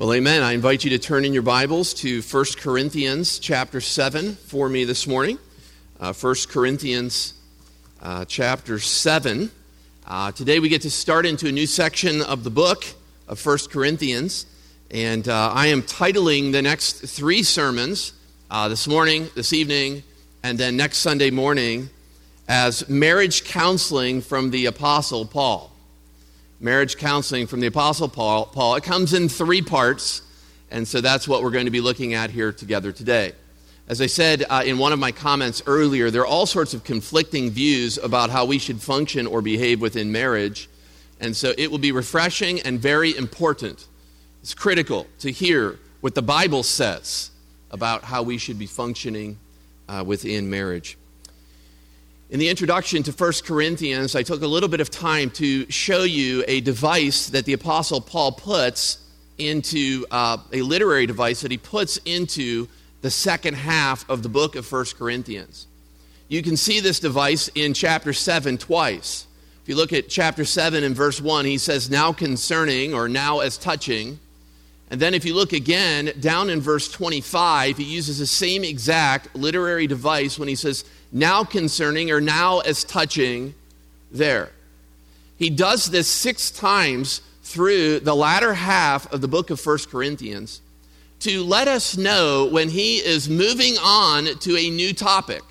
Well, amen. I invite you to turn in your Bibles to 1 Corinthians chapter 7 for me this morning. Uh, 1 Corinthians uh, chapter 7. Uh, today we get to start into a new section of the book of 1 Corinthians. And uh, I am titling the next three sermons uh, this morning, this evening, and then next Sunday morning as Marriage Counseling from the Apostle Paul marriage counseling from the Apostle Paul. Paul. It comes in three parts, and so that's what we're going to be looking at here together today. As I said uh, in one of my comments earlier, there are all sorts of conflicting views about how we should function or behave within marriage, and so it will be refreshing and very important. It's critical to hear what the Bible says about how we should be functioning uh, within marriage. In the introduction to 1 Corinthians, I took a little bit of time to show you a device that the Apostle Paul puts into uh, a literary device that he puts into the second half of the book of 1 Corinthians. You can see this device in chapter 7 twice. If you look at chapter 7 and verse 1, he says, Now concerning, or now as touching. And then if you look again down in verse 25, he uses the same exact literary device when he says, now concerning, or now as touching there. He does this six times through the latter half of the book of First Corinthians to let us know when he is moving on to a new topic.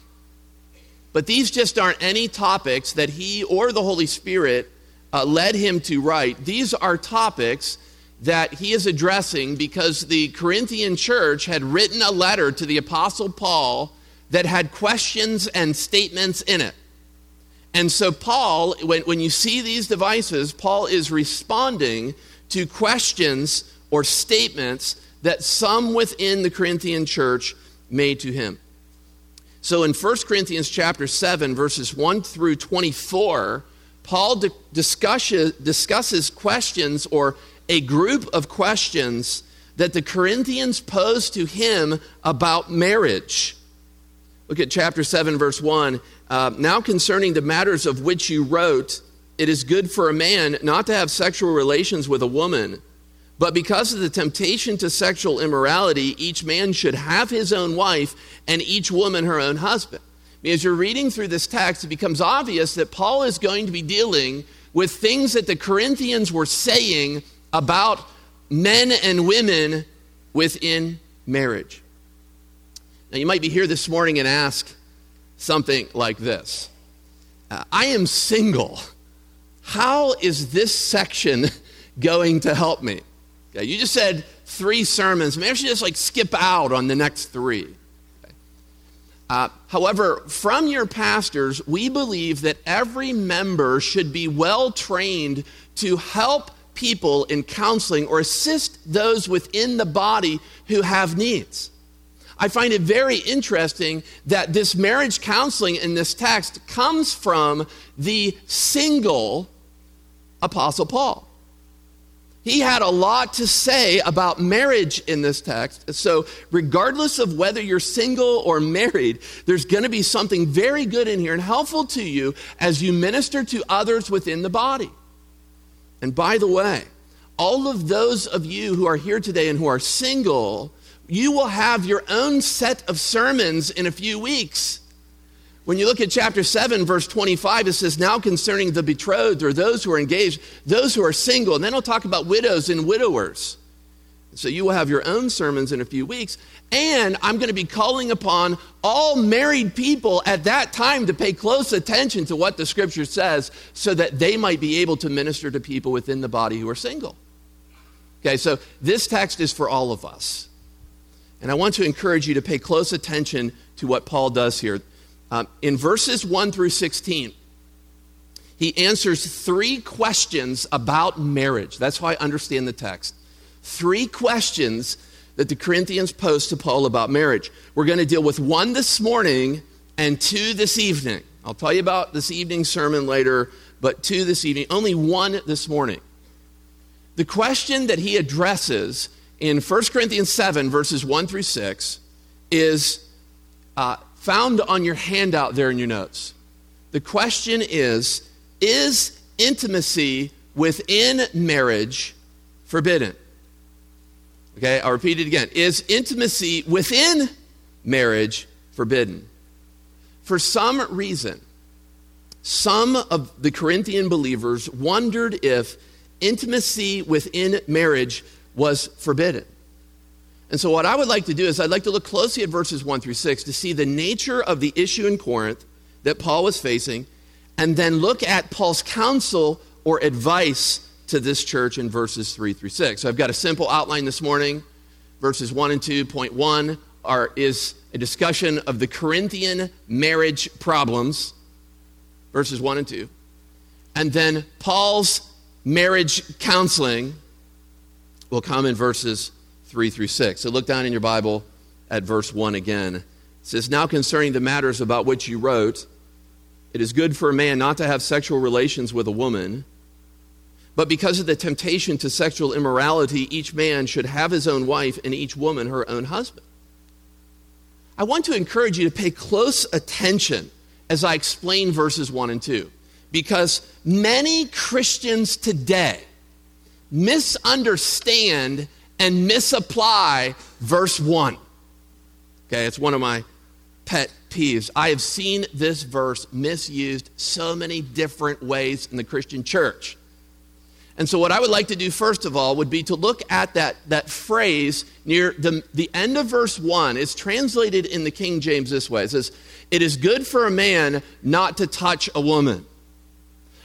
But these just aren't any topics that he or the Holy Spirit uh, led him to write. These are topics that he is addressing because the Corinthian church had written a letter to the Apostle Paul that had questions and statements in it. And so, Paul, when, when you see these devices, Paul is responding to questions or statements that some within the Corinthian church made to him. So in 1 Corinthians chapter 7 verses 1 through 24, Paul di- discusses, discusses questions or a group of questions that the Corinthians posed to him about marriage. Look at chapter 7, verse 1. Uh, now, concerning the matters of which you wrote, it is good for a man not to have sexual relations with a woman. But because of the temptation to sexual immorality, each man should have his own wife and each woman her own husband. As you're reading through this text, it becomes obvious that Paul is going to be dealing with things that the Corinthians were saying about men and women within marriage. Now, you might be here this morning and ask something like this uh, I am single. How is this section going to help me? Okay, you just said three sermons. Maybe I should just like skip out on the next three. Okay. Uh, however, from your pastors, we believe that every member should be well trained to help people in counseling or assist those within the body who have needs. I find it very interesting that this marriage counseling in this text comes from the single Apostle Paul. He had a lot to say about marriage in this text. So, regardless of whether you're single or married, there's going to be something very good in here and helpful to you as you minister to others within the body. And by the way, all of those of you who are here today and who are single, you will have your own set of sermons in a few weeks. When you look at chapter 7, verse 25, it says, Now concerning the betrothed or those who are engaged, those who are single, and then it'll talk about widows and widowers. So you will have your own sermons in a few weeks. And I'm going to be calling upon all married people at that time to pay close attention to what the scripture says so that they might be able to minister to people within the body who are single. Okay, so this text is for all of us. And I want to encourage you to pay close attention to what Paul does here. Um, in verses 1 through 16, he answers three questions about marriage. That's how I understand the text. Three questions that the Corinthians posed to Paul about marriage. We're going to deal with one this morning and two this evening. I'll tell you about this evening's sermon later, but two this evening, only one this morning. The question that he addresses in 1 Corinthians 7, verses 1 through 6, is uh, found on your handout there in your notes. The question is Is intimacy within marriage forbidden? Okay, I'll repeat it again. Is intimacy within marriage forbidden? For some reason, some of the Corinthian believers wondered if intimacy within marriage was forbidden. And so, what I would like to do is, I'd like to look closely at verses 1 through 6 to see the nature of the issue in Corinth that Paul was facing, and then look at Paul's counsel or advice to this church in verses 3 through 6. So, I've got a simple outline this morning. Verses 1 and 2. Point 1 are, is a discussion of the Corinthian marriage problems, verses 1 and 2. And then Paul's marriage counseling will come in verses 3 through 6. So look down in your Bible at verse 1 again. It says, Now concerning the matters about which you wrote, it is good for a man not to have sexual relations with a woman, but because of the temptation to sexual immorality, each man should have his own wife and each woman her own husband. I want to encourage you to pay close attention as I explain verses 1 and 2, because many Christians today misunderstand and misapply verse 1. Okay, it's one of my pet peeves. I have seen this verse misused so many different ways in the Christian church. And so, what I would like to do first of all would be to look at that, that phrase near the, the end of verse 1. It's translated in the King James this way It says, It is good for a man not to touch a woman.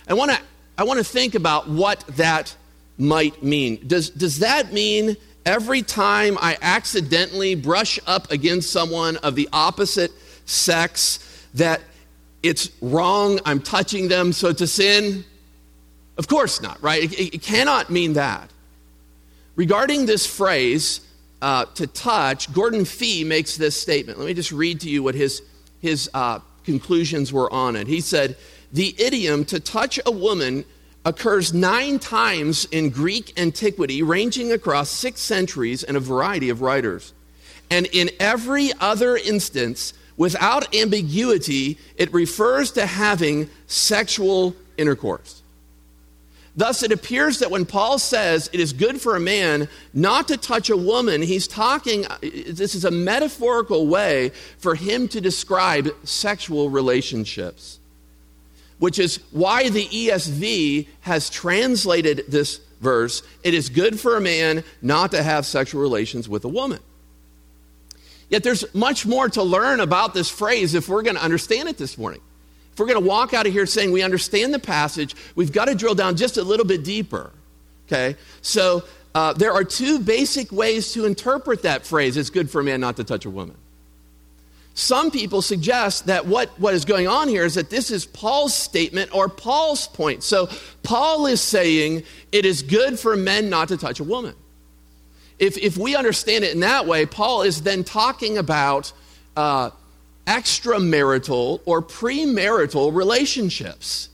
I want to I want to think about what that might mean. Does, does that mean every time I accidentally brush up against someone of the opposite sex that it's wrong, I'm touching them, so it's a sin? Of course not, right? It, it cannot mean that. Regarding this phrase, uh, to touch, Gordon Fee makes this statement. Let me just read to you what his, his uh, conclusions were on it. He said, The idiom to touch a woman occurs nine times in Greek antiquity, ranging across six centuries and a variety of writers. And in every other instance, without ambiguity, it refers to having sexual intercourse. Thus, it appears that when Paul says it is good for a man not to touch a woman, he's talking, this is a metaphorical way for him to describe sexual relationships which is why the ESV has translated this verse it is good for a man not to have sexual relations with a woman. Yet there's much more to learn about this phrase if we're going to understand it this morning. If we're going to walk out of here saying we understand the passage, we've got to drill down just a little bit deeper. Okay? So uh, there are two basic ways to interpret that phrase it's good for a man not to touch a woman. Some people suggest that what, what is going on here is that this is Paul's statement or Paul's point. So Paul is saying it is good for men not to touch a woman. If, if we understand it in that way, Paul is then talking about uh, extramarital or premarital relationships.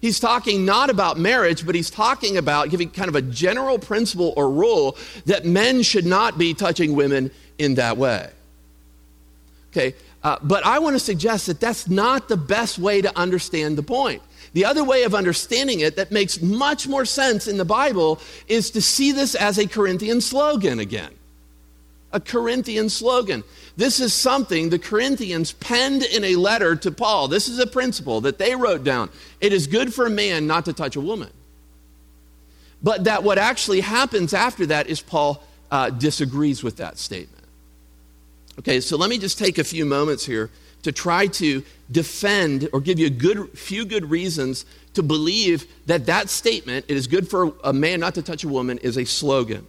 He's talking not about marriage, but he's talking about giving kind of a general principle or rule that men should not be touching women in that way. Okay, uh, but I want to suggest that that's not the best way to understand the point. The other way of understanding it that makes much more sense in the Bible is to see this as a Corinthian slogan again. A Corinthian slogan. This is something the Corinthians penned in a letter to Paul. This is a principle that they wrote down. It is good for a man not to touch a woman. But that what actually happens after that is Paul uh, disagrees with that statement. Okay, so let me just take a few moments here to try to defend or give you a good few good reasons to believe that that statement it is good for a man not to touch a woman is a slogan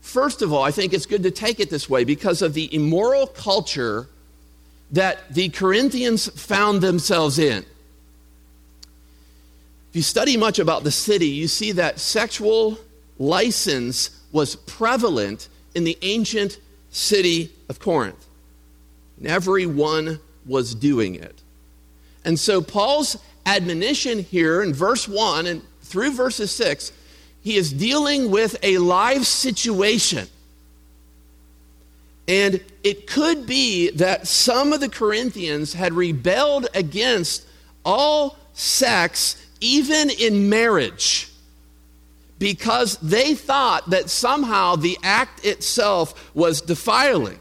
first of all i think it's good to take it this way because of the immoral culture that the corinthians found themselves in if you study much about the city you see that sexual license was prevalent in the ancient city of Corinth. And everyone was doing it. And so Paul's admonition here in verse 1 and through verses 6, he is dealing with a live situation. And it could be that some of the Corinthians had rebelled against all sex, even in marriage, because they thought that somehow the act itself was defiling.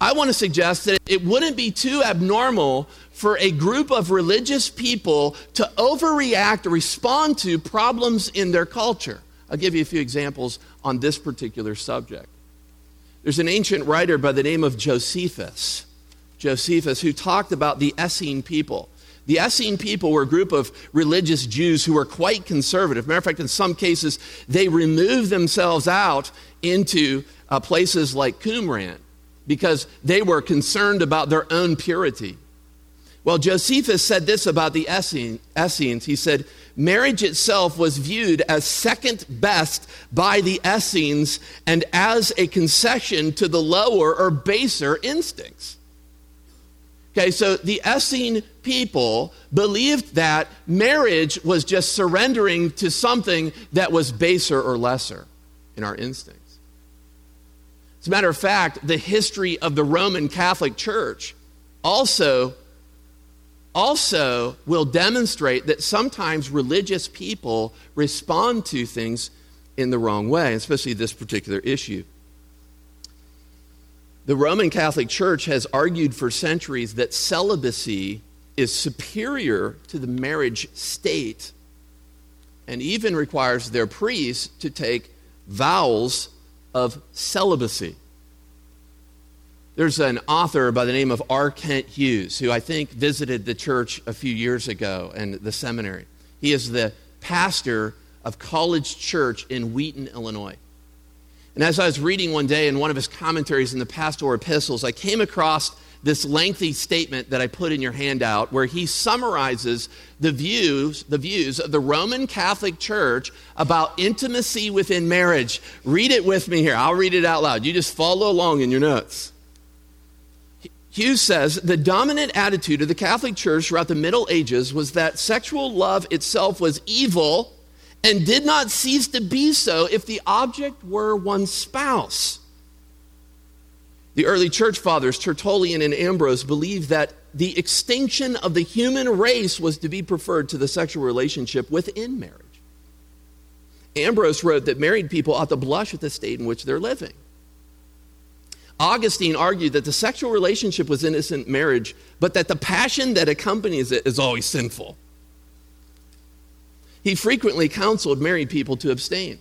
I want to suggest that it wouldn't be too abnormal for a group of religious people to overreact or respond to problems in their culture. I'll give you a few examples on this particular subject. There's an ancient writer by the name of Josephus, Josephus, who talked about the Essene people. The Essene people were a group of religious Jews who were quite conservative. Matter of fact, in some cases, they removed themselves out into uh, places like Qumran because they were concerned about their own purity. Well, Josephus said this about the Essenes. He said, marriage itself was viewed as second best by the Essenes and as a concession to the lower or baser instincts. Okay, so the Essene people believed that marriage was just surrendering to something that was baser or lesser in our instincts. As a matter of fact, the history of the Roman Catholic Church also also will demonstrate that sometimes religious people respond to things in the wrong way, especially this particular issue. The Roman Catholic Church has argued for centuries that celibacy is superior to the marriage state and even requires their priests to take vows of celibacy. There's an author by the name of R. Kent Hughes who I think visited the church a few years ago and the seminary. He is the pastor of College Church in Wheaton, Illinois. And as I was reading one day in one of his commentaries in the pastoral epistles, I came across this lengthy statement that I put in your handout where he summarizes the views, the views of the Roman Catholic Church about intimacy within marriage. Read it with me here. I'll read it out loud. You just follow along in your notes. Hughes says the dominant attitude of the Catholic Church throughout the Middle Ages was that sexual love itself was evil and did not cease to be so if the object were one's spouse. The early church fathers, Tertullian and Ambrose, believed that the extinction of the human race was to be preferred to the sexual relationship within marriage. Ambrose wrote that married people ought to blush at the state in which they're living. Augustine argued that the sexual relationship was innocent marriage, but that the passion that accompanies it is always sinful. He frequently counseled married people to abstain.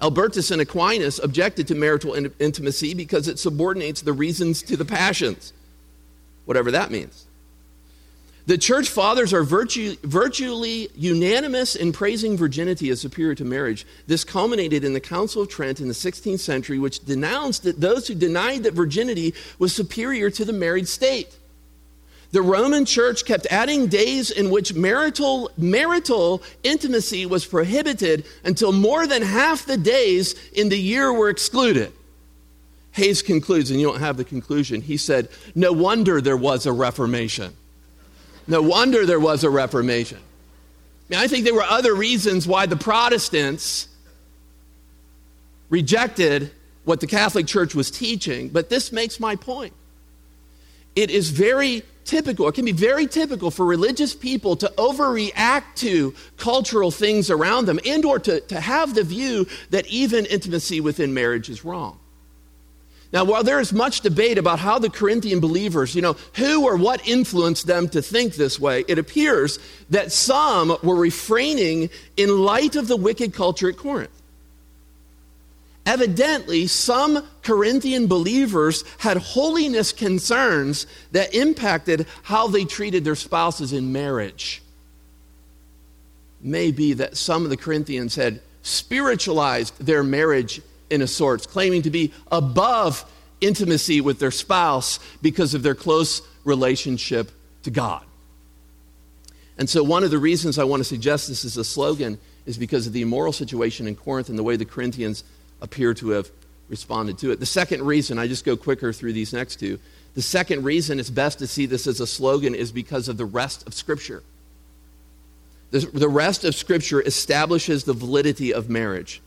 Albertus and Aquinas objected to marital intimacy because it subordinates the reasons to the passions, whatever that means. The church fathers are virtu- virtually unanimous in praising virginity as superior to marriage. This culminated in the Council of Trent in the 16th century, which denounced that those who denied that virginity was superior to the married state. The Roman church kept adding days in which marital, marital intimacy was prohibited until more than half the days in the year were excluded. Hayes concludes, and you don't have the conclusion. He said, No wonder there was a Reformation. No wonder there was a Reformation. I, mean, I think there were other reasons why the Protestants rejected what the Catholic Church was teaching, but this makes my point. It is very typical, it can be very typical for religious people to overreact to cultural things around them and or to, to have the view that even intimacy within marriage is wrong. Now, while there is much debate about how the Corinthian believers, you know, who or what influenced them to think this way, it appears that some were refraining in light of the wicked culture at Corinth. Evidently, some Corinthian believers had holiness concerns that impacted how they treated their spouses in marriage. Maybe that some of the Corinthians had spiritualized their marriage in a sort, claiming to be above intimacy with their spouse because of their close relationship to God. And so, one of the reasons I want to suggest this as a slogan is because of the immoral situation in Corinth and the way the Corinthians appear to have responded to it. The second reason, I just go quicker through these next two. The second reason it's best to see this as a slogan is because of the rest of Scripture. The, the rest of Scripture establishes the validity of marriage.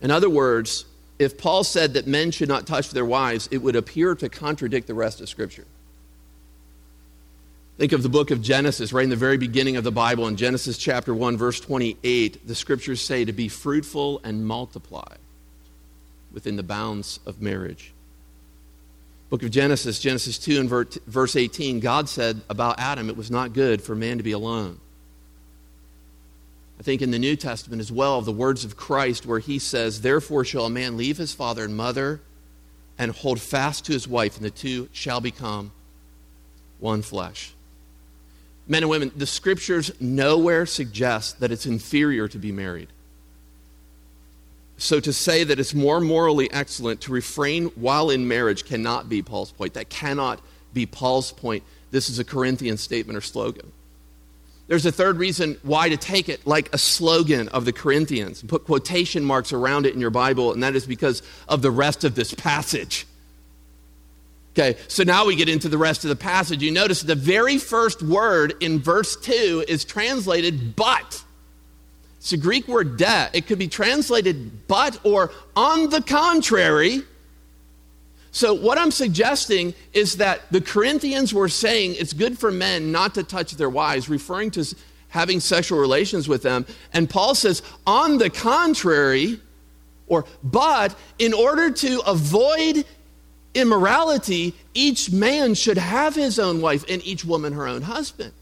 In other words, if Paul said that men should not touch their wives, it would appear to contradict the rest of Scripture. Think of the book of Genesis, right in the very beginning of the Bible, in Genesis chapter 1, verse 28, the scriptures say to be fruitful and multiply within the bounds of marriage. Book of Genesis, Genesis 2 and verse 18, God said about Adam, it was not good for man to be alone. Think in the New Testament as well, of the words of Christ, where he says, Therefore shall a man leave his father and mother and hold fast to his wife, and the two shall become one flesh. Men and women, the scriptures nowhere suggest that it's inferior to be married. So to say that it's more morally excellent to refrain while in marriage cannot be Paul's point. That cannot be Paul's point. This is a Corinthian statement or slogan. There's a third reason why to take it like a slogan of the Corinthians. Put quotation marks around it in your Bible, and that is because of the rest of this passage. Okay, so now we get into the rest of the passage. You notice the very first word in verse 2 is translated but. It's a Greek word de. It could be translated but or on the contrary. So, what I'm suggesting is that the Corinthians were saying it's good for men not to touch their wives, referring to having sexual relations with them. And Paul says, on the contrary, or but in order to avoid immorality, each man should have his own wife and each woman her own husband.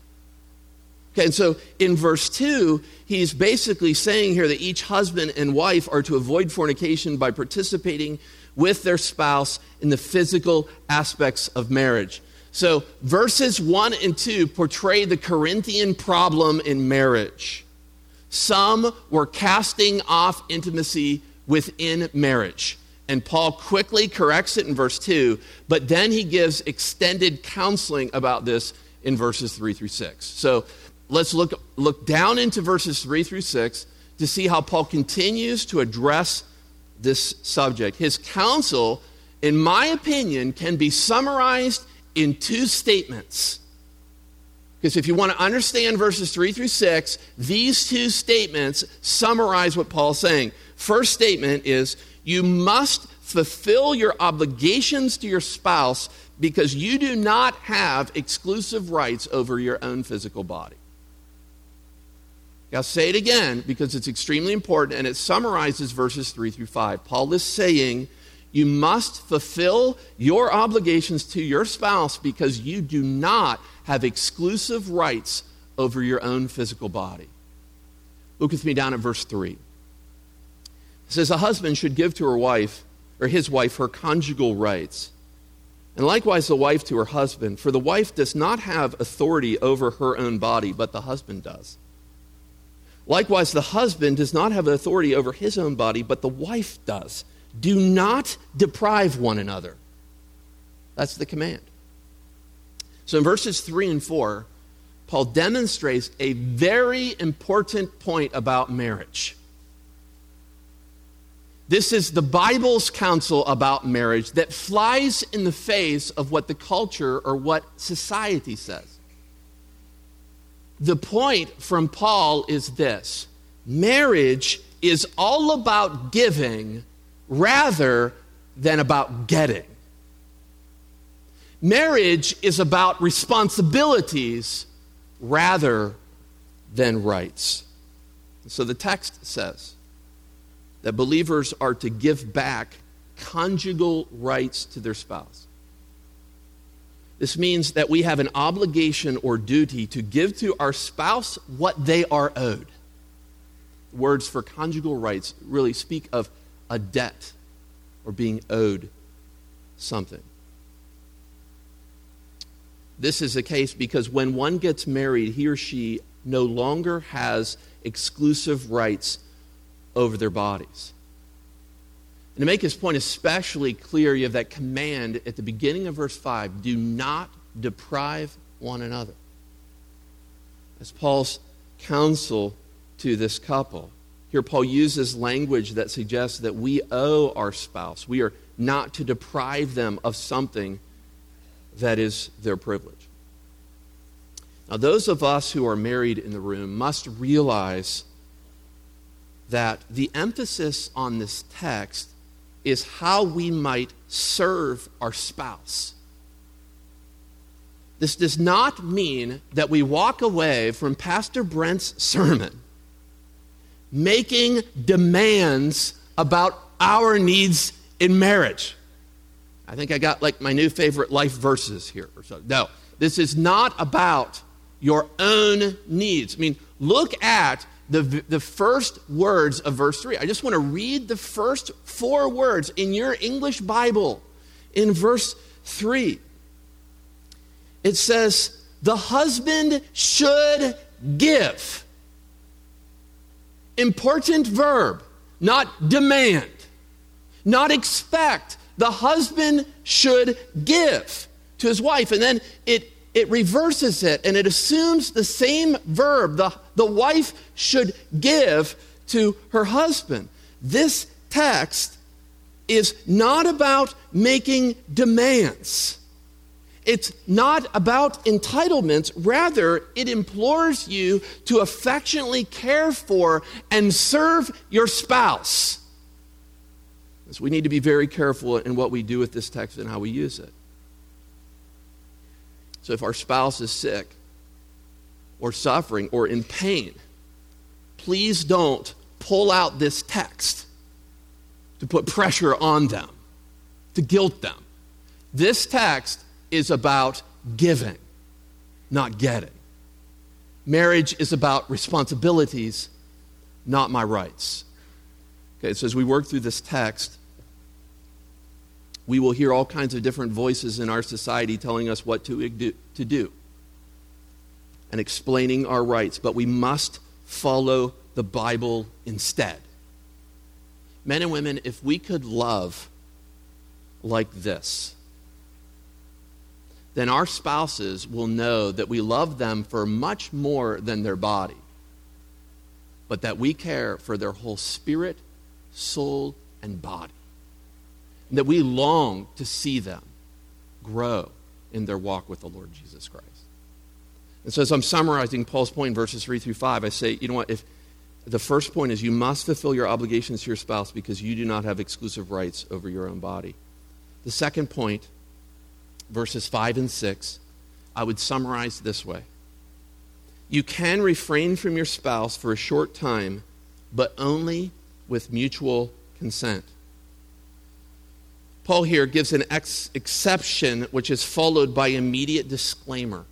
Okay, and so in verse 2, he's basically saying here that each husband and wife are to avoid fornication by participating with their spouse in the physical aspects of marriage. So verses 1 and 2 portray the Corinthian problem in marriage. Some were casting off intimacy within marriage. And Paul quickly corrects it in verse 2, but then he gives extended counseling about this in verses 3 through 6. So let's look, look down into verses 3 through 6 to see how Paul continues to address this subject. His counsel, in my opinion, can be summarized in two statements. Because if you want to understand verses 3 through 6, these two statements summarize what Paul's saying. First statement is you must fulfill your obligations to your spouse because you do not have exclusive rights over your own physical body. I'll say it again because it's extremely important and it summarizes verses 3 through 5. Paul is saying, You must fulfill your obligations to your spouse because you do not have exclusive rights over your own physical body. Look with me down at verse 3. It says, A husband should give to her wife, or his wife, her conjugal rights. And likewise, the wife to her husband, for the wife does not have authority over her own body, but the husband does. Likewise, the husband does not have authority over his own body, but the wife does. Do not deprive one another. That's the command. So in verses 3 and 4, Paul demonstrates a very important point about marriage. This is the Bible's counsel about marriage that flies in the face of what the culture or what society says. The point from Paul is this marriage is all about giving rather than about getting. Marriage is about responsibilities rather than rights. So the text says, that believers are to give back conjugal rights to their spouse. This means that we have an obligation or duty to give to our spouse what they are owed. Words for conjugal rights really speak of a debt or being owed something. This is the case because when one gets married, he or she no longer has exclusive rights over their bodies. And to make his point especially clear, you have that command at the beginning of verse 5 do not deprive one another. As Paul's counsel to this couple. Here, Paul uses language that suggests that we owe our spouse. We are not to deprive them of something that is their privilege. Now, those of us who are married in the room must realize that the emphasis on this text is how we might serve our spouse. this does not mean that we walk away from Pastor Brent's sermon making demands about our needs in marriage. I think I got like my new favorite life verses here or so. No, this is not about your own needs. I mean, look at the, the first words of verse 3. I just want to read the first four words in your English Bible in verse 3. It says, The husband should give. Important verb, not demand, not expect. The husband should give to his wife. And then it, it reverses it and it assumes the same verb. The, the wife should give to her husband. This text is not about making demands. It's not about entitlements. Rather, it implores you to affectionately care for and serve your spouse. So we need to be very careful in what we do with this text and how we use it. So if our spouse is sick or suffering or in pain, please don't pull out this text to put pressure on them, to guilt them. This text is about giving, not getting. Marriage is about responsibilities, not my rights. Okay, so as we work through this text, we will hear all kinds of different voices in our society telling us what to do, and explaining our rights, but we must follow the Bible instead. Men and women, if we could love like this, then our spouses will know that we love them for much more than their body, but that we care for their whole spirit, soul, and body. That we long to see them grow in their walk with the Lord Jesus Christ. And so, as I'm summarizing Paul's point in verses 3 through 5, I say, you know what? If the first point is you must fulfill your obligations to your spouse because you do not have exclusive rights over your own body. The second point verses 5 and 6, I would summarize this way You can refrain from your spouse for a short time, but only with mutual consent. Paul here gives an ex- exception which is followed by immediate disclaimer.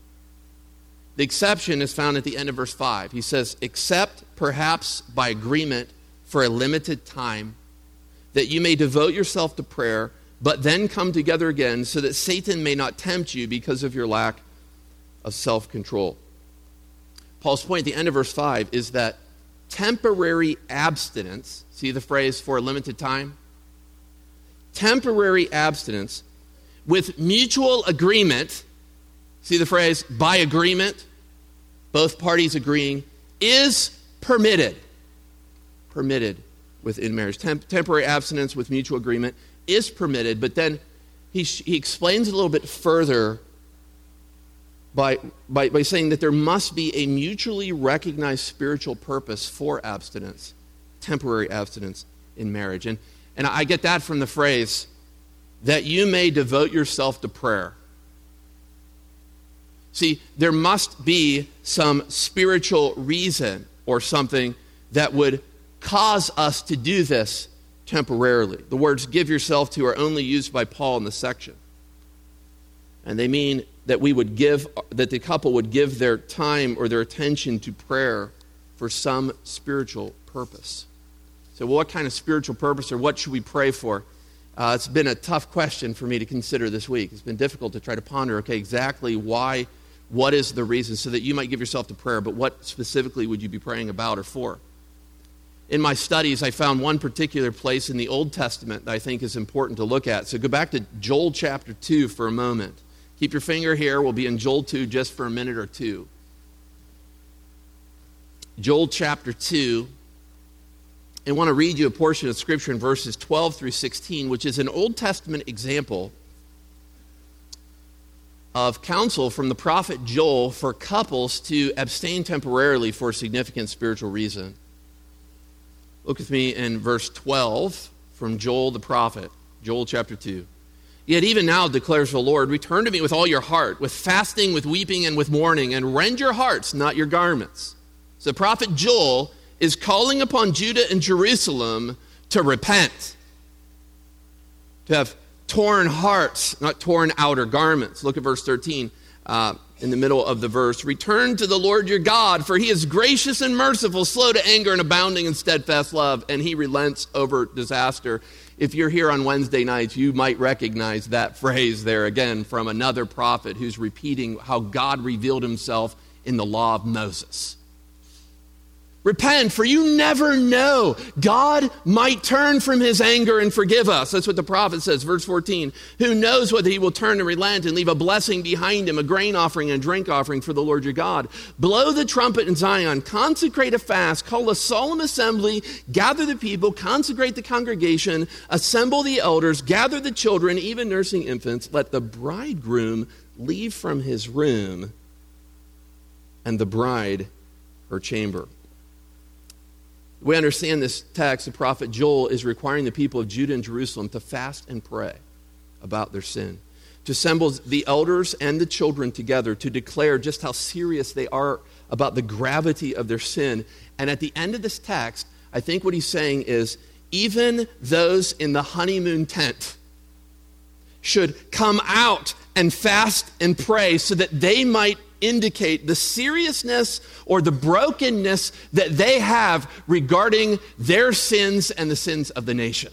The exception is found at the end of verse 5. He says, Except perhaps by agreement for a limited time, that you may devote yourself to prayer but then come together again so that Satan may not tempt you because of your lack of self control. Paul's point at the end of verse 5 is that temporary abstinence, see the phrase for a limited time? Temporary abstinence with mutual agreement, see the phrase by agreement, both parties agreeing, is permitted. Permitted within marriage. Temp- temporary abstinence with mutual agreement is permitted, but then he, he explains a little bit further by, by, by saying that there must be a mutually recognized spiritual purpose for abstinence, temporary abstinence in marriage. And, and I get that from the phrase, that you may devote yourself to prayer. See, there must be some spiritual reason or something that would cause us to do this temporarily. The words give yourself to are only used by Paul in the section. And they mean that we would give, that the couple would give their time or their attention to prayer for some spiritual purpose. So, what kind of spiritual purpose or what should we pray for? Uh, it's been a tough question for me to consider this week. It's been difficult to try to ponder, okay, exactly why, what is the reason, so that you might give yourself to prayer, but what specifically would you be praying about or for? in my studies, I found one particular place in the Old Testament that I think is important to look at. So go back to Joel chapter 2 for a moment. Keep your finger here. We'll be in Joel 2 just for a minute or two. Joel chapter 2. I want to read you a portion of Scripture in verses 12 through 16, which is an Old Testament example of counsel from the prophet Joel for couples to abstain temporarily for a significant spiritual reason. Look with me in verse 12 from Joel the prophet, Joel chapter 2. Yet even now, declares the Lord, return to me with all your heart, with fasting, with weeping, and with mourning, and rend your hearts, not your garments. So the prophet Joel is calling upon Judah and Jerusalem to repent, to have torn hearts, not torn outer garments. Look at verse 13 uh, in the middle of the verse. Return to the Lord your God, for he is gracious and merciful, slow to anger, and abounding in steadfast love, and he relents over disaster. If you're here on Wednesday nights, you might recognize that phrase there again from another prophet who's repeating how God revealed himself in the law of Moses. Repent, for you never know. God might turn from his anger and forgive us. That's what the prophet says, verse 14. Who knows whether he will turn and relent and leave a blessing behind him, a grain offering and a drink offering for the Lord your God. Blow the trumpet in Zion, consecrate a fast, call a solemn assembly, gather the people, consecrate the congregation, assemble the elders, gather the children, even nursing infants. Let the bridegroom leave from his room and the bride her chamber. We understand this text, the prophet Joel is requiring the people of Judah and Jerusalem to fast and pray about their sin, to assemble the elders and the children together to declare just how serious they are about the gravity of their sin. And at the end of this text, I think what he's saying is even those in the honeymoon tent should come out and fast and pray so that they might indicate the seriousness or the brokenness that they have regarding their sins and the sins of the nation.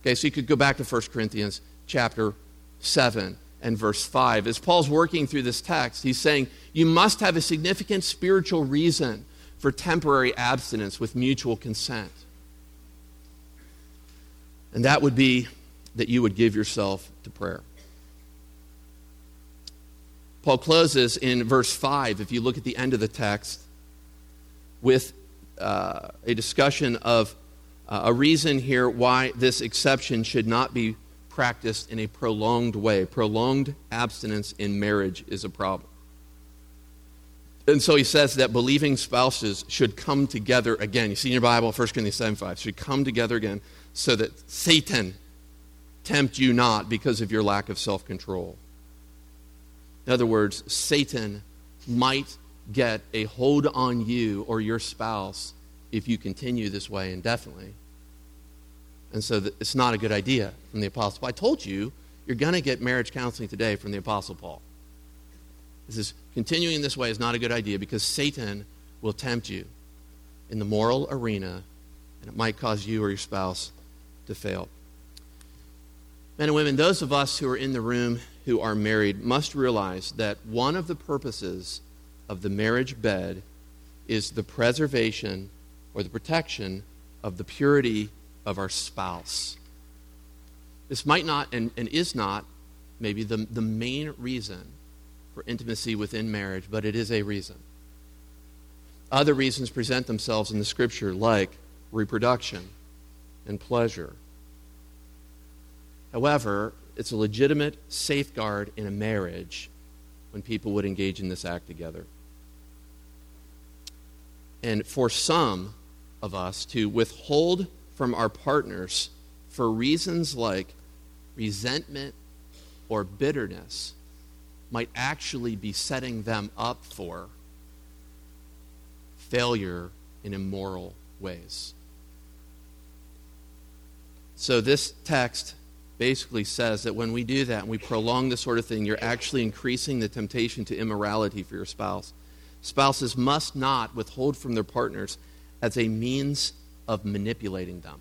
Okay, so you could go back to 1 Corinthians chapter 7 and verse 5. As Paul's working through this text, he's saying you must have a significant spiritual reason for temporary abstinence with mutual consent. And that would be that you would give yourself to prayer. Paul closes in verse 5, if you look at the end of the text, with uh, a discussion of uh, a reason here why this exception should not be practiced in a prolonged way. Prolonged abstinence in marriage is a problem. And so he says that believing spouses should come together again. You see in your Bible, 1 Corinthians 7 5, should come together again so that Satan tempt you not because of your lack of self control. In other words, Satan might get a hold on you or your spouse if you continue this way indefinitely. And so it's not a good idea from the Apostle Paul. I told you, you're going to get marriage counseling today from the Apostle Paul. This is continuing this way is not a good idea because Satan will tempt you in the moral arena and it might cause you or your spouse to fail. Men and women, those of us who are in the room who are married must realize that one of the purposes of the marriage bed is the preservation or the protection of the purity of our spouse. This might not and, and is not maybe the, the main reason for intimacy within marriage, but it is a reason. Other reasons present themselves in the scripture, like reproduction and pleasure. However, it's a legitimate safeguard in a marriage when people would engage in this act together. And for some of us to withhold from our partners for reasons like resentment or bitterness might actually be setting them up for failure in immoral ways. So, this text basically says that when we do that and we prolong this sort of thing, you're actually increasing the temptation to immorality for your spouse. Spouses must not withhold from their partners as a means of manipulating them.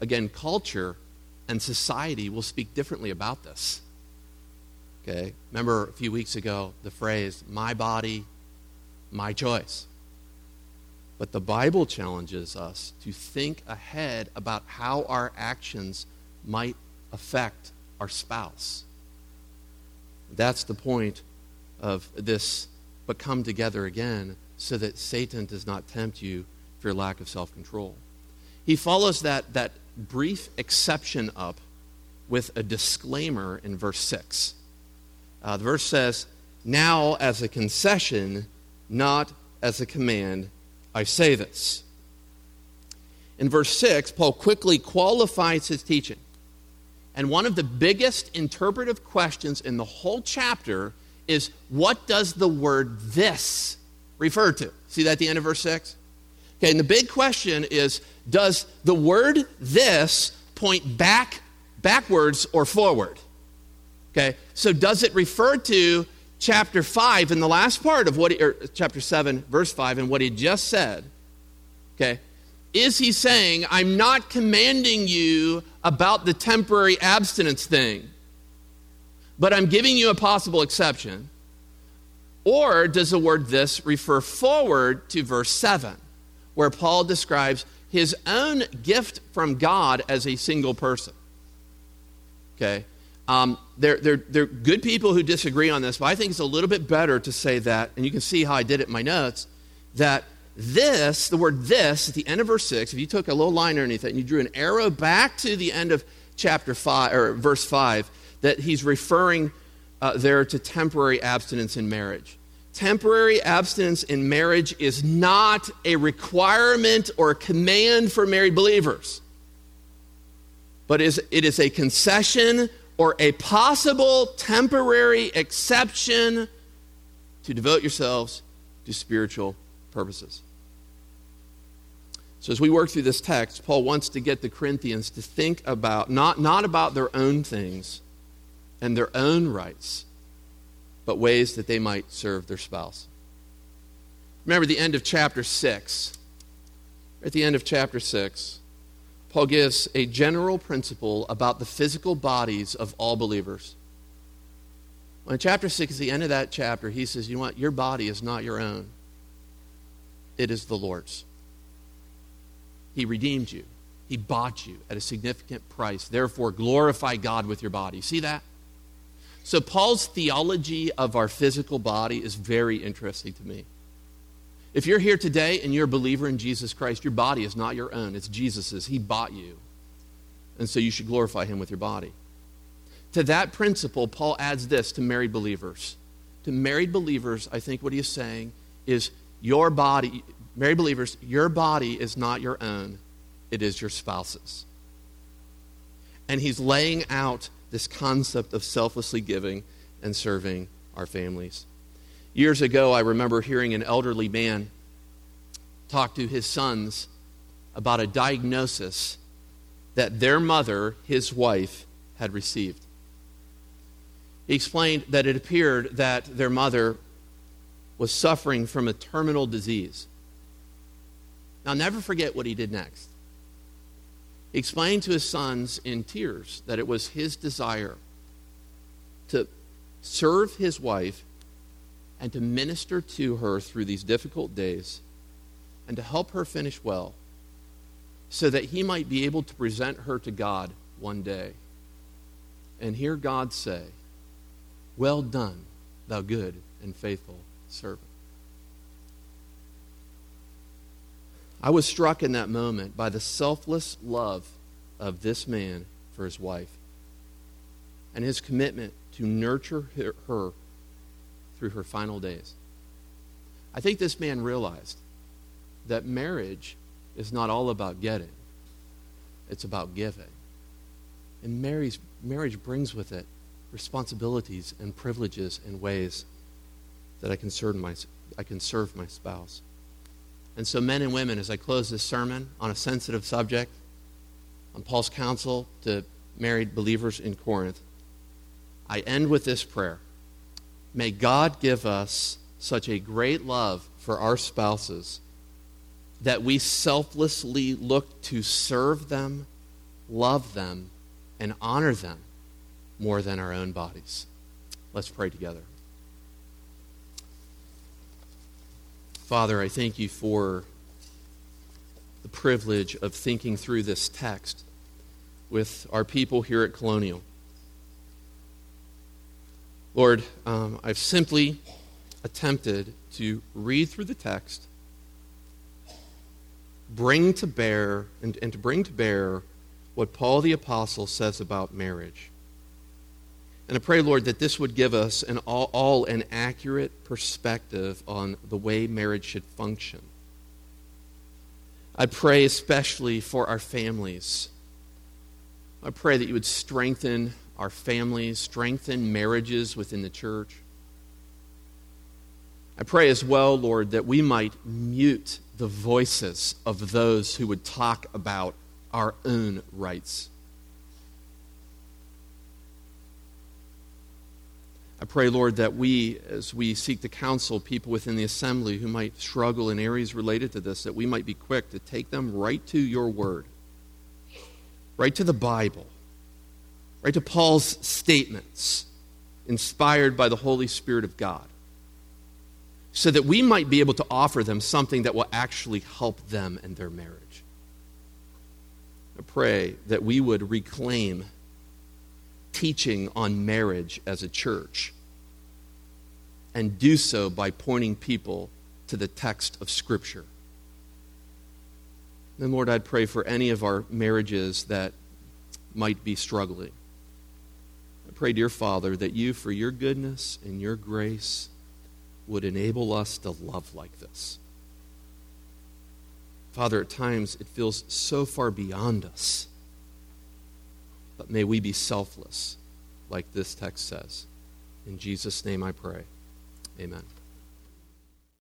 Again, culture and society will speak differently about this. Okay? Remember a few weeks ago the phrase, my body, my choice. But the Bible challenges us to think ahead about how our actions might affect our spouse. That's the point of this, but come together again so that Satan does not tempt you for lack of self control. He follows that, that brief exception up with a disclaimer in verse 6. Uh, the verse says, Now as a concession, not as a command I say this. in verse 6, Paul quickly qualifies his teaching. And one of the biggest interpretive questions in the whole chapter is what does the word this refer to? See that at the end of verse 6? Okay, and the big question is does the word this point back, backwards, or forward? Okay, so does it refer to chapter 5 in the last part of what, he, or chapter 7, verse 5, and what he just said? Okay, is he saying, I'm not commanding you about the temporary abstinence thing, but I'm giving you a possible exception? Or does the word this refer forward to verse 7, where Paul describes his own gift from God as a single person? Okay? Um, they're, they're, they're good people who disagree on this, but I think it's a little bit better to say that, and you can see how I did it in my notes, that this, the word this, at the end of verse 6, if you took a little line underneath it and you drew an arrow back to the end of chapter 5, or verse 5, that he's referring uh, there to temporary abstinence in marriage. Temporary abstinence in marriage is not a requirement or a command for married believers, but is, it is a concession or a possible temporary exception to devote yourselves to spiritual purposes. So, as we work through this text, Paul wants to get the Corinthians to think about not, not about their own things and their own rights, but ways that they might serve their spouse. Remember the end of chapter 6. At the end of chapter 6, Paul gives a general principle about the physical bodies of all believers. In chapter 6 is the end of that chapter, he says, You know what? Your body is not your own, it is the Lord's. He redeemed you, He bought you at a significant price. Therefore, glorify God with your body. See that? So, Paul's theology of our physical body is very interesting to me. If you're here today and you're a believer in Jesus Christ, your body is not your own, it's Jesus's. He bought you. And so you should glorify him with your body. To that principle, Paul adds this to married believers. To married believers, I think what he is saying is your body, married believers, your body is not your own, it is your spouse's. And he's laying out this concept of selflessly giving and serving our families. Years ago, I remember hearing an elderly man talk to his sons about a diagnosis that their mother, his wife, had received. He explained that it appeared that their mother was suffering from a terminal disease. Now, never forget what he did next. He explained to his sons in tears that it was his desire to serve his wife and to minister to her through these difficult days and to help her finish well so that he might be able to present her to God one day and hear God say, Well done, thou good and faithful servant. I was struck in that moment by the selfless love of this man for his wife and his commitment to nurture her through her final days. I think this man realized that marriage is not all about getting, it's about giving. And marriage, marriage brings with it responsibilities and privileges and ways that I can serve my, I can serve my spouse. And so, men and women, as I close this sermon on a sensitive subject, on Paul's counsel to married believers in Corinth, I end with this prayer. May God give us such a great love for our spouses that we selflessly look to serve them, love them, and honor them more than our own bodies. Let's pray together. Father, I thank you for the privilege of thinking through this text with our people here at Colonial. Lord, um, I've simply attempted to read through the text, bring to bear, and, and to bring to bear what Paul the Apostle says about marriage. And I pray, Lord, that this would give us an all, all an accurate perspective on the way marriage should function. I pray especially for our families. I pray that you would strengthen our families, strengthen marriages within the church. I pray as well, Lord, that we might mute the voices of those who would talk about our own rights. I pray, Lord, that we, as we seek to counsel people within the assembly who might struggle in areas related to this, that we might be quick to take them right to your word, right to the Bible, right to Paul's statements, inspired by the Holy Spirit of God, so that we might be able to offer them something that will actually help them and their marriage. I pray that we would reclaim teaching on marriage as a church and do so by pointing people to the text of Scripture. And Lord, I'd pray for any of our marriages that might be struggling. Pray, dear Father, that you, for your goodness and your grace, would enable us to love like this. Father, at times it feels so far beyond us. But may we be selfless, like this text says. In Jesus' name I pray. Amen.